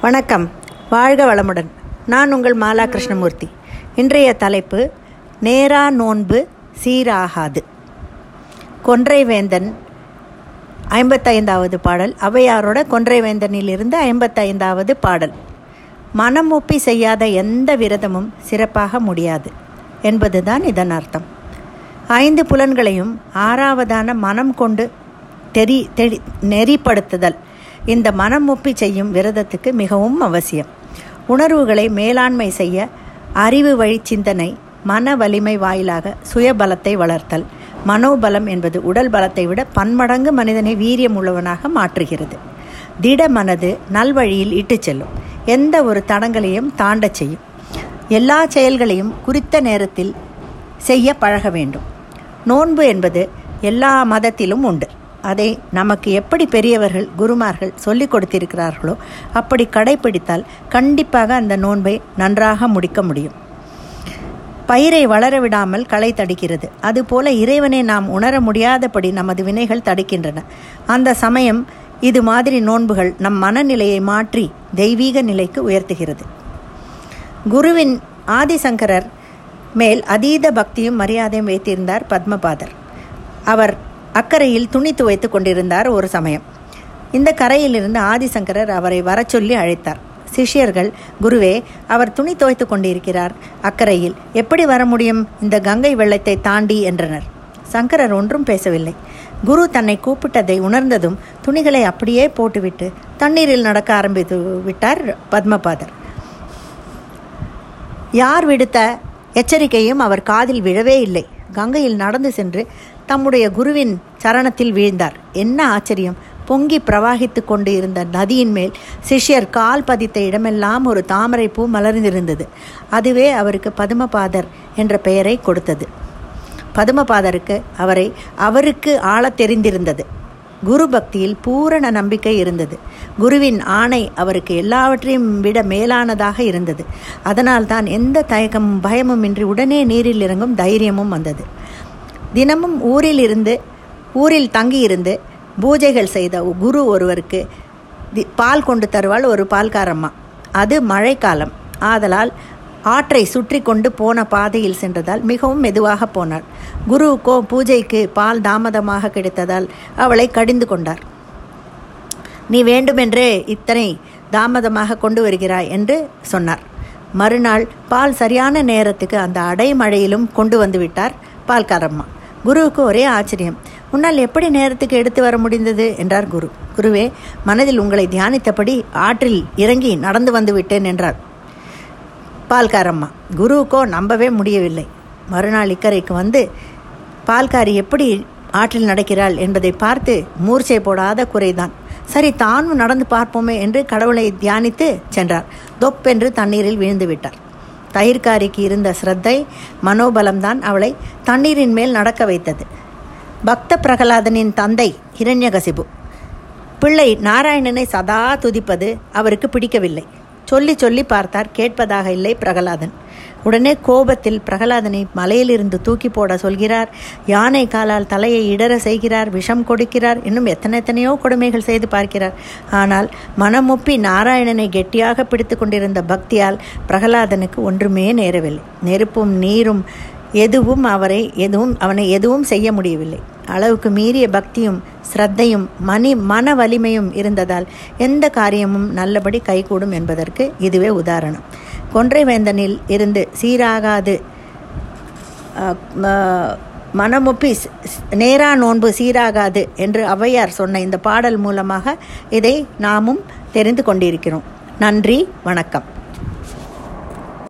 வணக்கம். வாழ்க வளமுடன். நான் உங்கள் மாலா கிருஷ்ணமூர்த்தி இன்றைய தலைப்பு நேரா நோன்பு சீராகாது. கொன்றைவேந்தன் ஐம்பத்தைந்தாவது பாடல். அவையாரோட கொன்றைவேந்தனில் இருந்து ஐம்பத்தைந்தாவது பாடல். மனம் ஒப்பி செய்யாத எந்த விரதமும் சிறப்பாக முடியாது என்பதுதான் இதன் அர்த்தம். ஐந்து புலன்களையும் ஆறாவதான மனம் கொண்டு தெரி தெரி நெறிப்படுத்துதல். இந்த மனம் ஒப்பி செய்யும் விரதத்துக்கு மிகவும் அவசியம். உணர்வுகளை மேலாண்மை செய்ய அறிவு வழி சிந்தனை மன வலிமை வாயிலாக சுயபலத்தை வளர்த்தல். மனோபலம் என்பது உடல் பலத்தை விட பன்மடங்கு மனிதனை வீரியம் உள்ளவனாக மாற்றுகிறது. திட மனது நல்வழியில் இட்டு செல்லும். எந்த ஒரு தடங்களையும் தாண்டச் செய்யும். எல்லா செயல்களையும் குறித்த நேரத்தில் செய்ய பழக வேண்டும். நோன்பு என்பது எல்லா மதத்திலும் உண்டு. அதை நமக்கு எப்படி பெரியவர்கள் குருமார்கள் சொல்லிக் கொடுத்திருக்கிறார்களோ அப்படி கடைபிடித்தால் கண்டிப்பாக அந்த நோன்பை நன்றாக முடிக்க முடியும். பயிரை வளர விடாமல் களை தடுக்கிறது. அதுபோல இறைவனை நாம் உணர முடியாதபடி நமது வினைகள் தடுக்கின்றன. அந்த சமயம் இது மாதிரி நோன்புகள் நம் மனநிலையை மாற்றி தெய்வீக நிலைக்கு உயர்த்துகிறது. குருவின் ஆதிசங்கரர் மேல் அதீத பக்தியும் மரியாதையும் வைத்திருந்தார் பத்மபாதர். அவர் அக்கறையில் துணி துவைத்து கொண்டிருந்தார் ஒரு சமயம். இந்த கரையிலிருந்து ஆதிசங்கரர் அவரை வர சொல்லி அழைத்தார். சிஷ்யர்கள் குருவே அவர் துணி துவைத்து கொண்டிருக்கிறார். அக்கறையில் எப்படி வர முடியும்? இந்த கங்கை வெள்ளத்தை தாண்டி என்றனர். சங்கரர் ஒன்றும் பேசவில்லை. குரு தன்னை கூப்பிட்டதை உணர்ந்ததும் துணிகளை அப்படியே போட்டுவிட்டு தண்ணீரில் நடக்க ஆரம்பித்து விட்டார் பத்மபாதர். யார் விடுத்த எச்சரிக்கையும் அவர் காதில் விழவே இல்லை. கங்கையில் நடந்து சென்று தம்முடைய குருவின் சரணத்தில் வீழ்ந்தார். என்ன ஆச்சரியம். பொங்கி பிரவாகித்து கொண்டு இருந்த நதியின் மேல் சிஷ்யர் கால் பதித்த இடமெல்லாம் ஒரு தாமரை பூ மலர்ந்திருந்தது. அதுவே அவருக்கு பதுமபாதர் என்ற பெயரை கொடுத்தது. பதுமபாதருக்கு அவரை அவருக்கு ஆழத் தெரிந்திருந்தது. குரு பக்தியில் பூரண நம்பிக்கை இருந்தது. குருவின் ஆணை அவருக்கு எல்லாவற்றையும் விட மேலானதாக இருந்தது. அதனால்தான் எந்த தயக்கமும் பயமும் இன்றி உடனே நீரில் இறங்கும் தைரியமும் வந்தது. தினமும் ஊரில் இருந்து ஊரில் தங்கியிருந்து பூஜைகள் செய்த குரு ஒருவருக்கு பால் கொண்டு தருவாள் ஒரு பால்காரம்மா. அது மழைக்காலம். ஆதலால் ஆற்றை சுற்றி கொண்டு போன பாதையில் சென்றதால் மிகவும் மெதுவாக போனாள். குருவுக்கோ பூஜைக்கு பால் தாமதமாக கிடைத்ததால் அவளை கடிந்து கொண்டார். நீ வேண்டுமென்றே இத்தனை தாமதமாக கொண்டு வருகிறாய் என்று சொன்னார். மறுநாள் பால் சரியான நேரத்துக்கு அந்த அடைமழையிலும் கொண்டு வந்து விட்டார் பால்காரம்மா. குருவுக்கு ஒரே ஆச்சரியம். உன்னால் எப்படி நேரத்துக்கு எடுத்து வர முடிந்தது? என்றார் குரு. குருவே மனதில் உங்களை தியானித்தபடி ஆற்றில் இறங்கி நடந்து வந்து விட்டேன் என்றார் பால்காரம்மா. குருவுக்கோ நம்பவே முடியவில்லை. மறுநாள் இக்கரைக்கு வந்து பால்காரி எப்படி ஆற்றில் நடக்கிறாள் என்பதை பார்த்து மூர்ச்சை போடாத குறைதான். சரி தானும் நடந்து பார்ப்போமே என்று கடவுளை தியானித்து சென்றார். தொப்பென்று தண்ணீரில் விழுந்து விட்டார். தயிர்காரிக்கு இருந்த ஸ்ரத்தை மனோபலம்தான் அவளை தண்ணீரின் மேல் நடக்க வைத்தது. பக்த பிரகலாதனின் தந்தை இரண்யகசிபு பிள்ளை நாராயணனை சதா துதிப்பது அவருக்கு பிடிக்கவில்லை. சொல்லி சொல்லி பார்த்தார். கேட்பதாக இல்லை பிரகலாதன். உடனே கோபத்தில் பிரகலாதனை மலையிலிருந்து தூக்கி போட சொல்கிறார். யானை காலால் தலையை இடற செய்கிறார் விஷம் கொடுக்கிறார் இன்னும் எத்தனை எத்தனையோ கொடுமைகள் செய்து பார்க்கிறார். ஆனால் மனமொப்பி நாராயணனை கெட்டியாக பிடித்து கொண்டிருந்த பக்தியால் பிரகலாதனுக்கு ஒன்றுமே நேரவில்லை. நெருப்பும் நீரும் எதுவும் அவரை எதுவும் அவனை எதுவும் செய்ய முடியவில்லை. அளவுக்கு மீறிய பக்தியும் ஸ்ரத்தையும் மணி மன வலிமையும் இருந்ததால் எந்த காரியமும் நல்லபடி கைகூடும் என்பதற்கு இதுவே உதாரணம். கொன்றைவேந்தனில் இருந்து சீராகாது மனமொப்பி நேரா நோன்பு சீராகாது என்று ஔவையார் சொன்ன இந்த பாடல் மூலமாக இதை நாமும் தெரிந்து கொண்டிருக்கிறோம். நன்றி வணக்கம்.